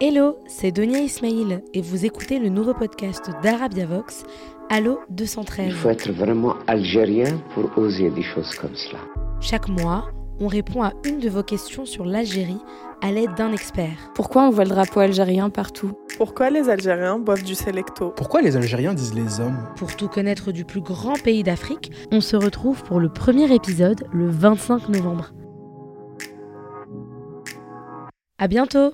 Hello, c'est Donia Ismail et vous écoutez le nouveau podcast d'Arabia Vox, Allo 213. Il faut être vraiment algérien pour oser des choses comme cela. Chaque mois, on répond à une de vos questions sur l'Algérie à l'aide d'un expert. Pourquoi on voit le drapeau algérien partout? Pourquoi les Algériens boivent du Selecto? Pourquoi les Algériens disent les hommes? Pour tout connaître du plus grand pays d'Afrique, on se retrouve pour le premier épisode le 25 novembre. À bientôt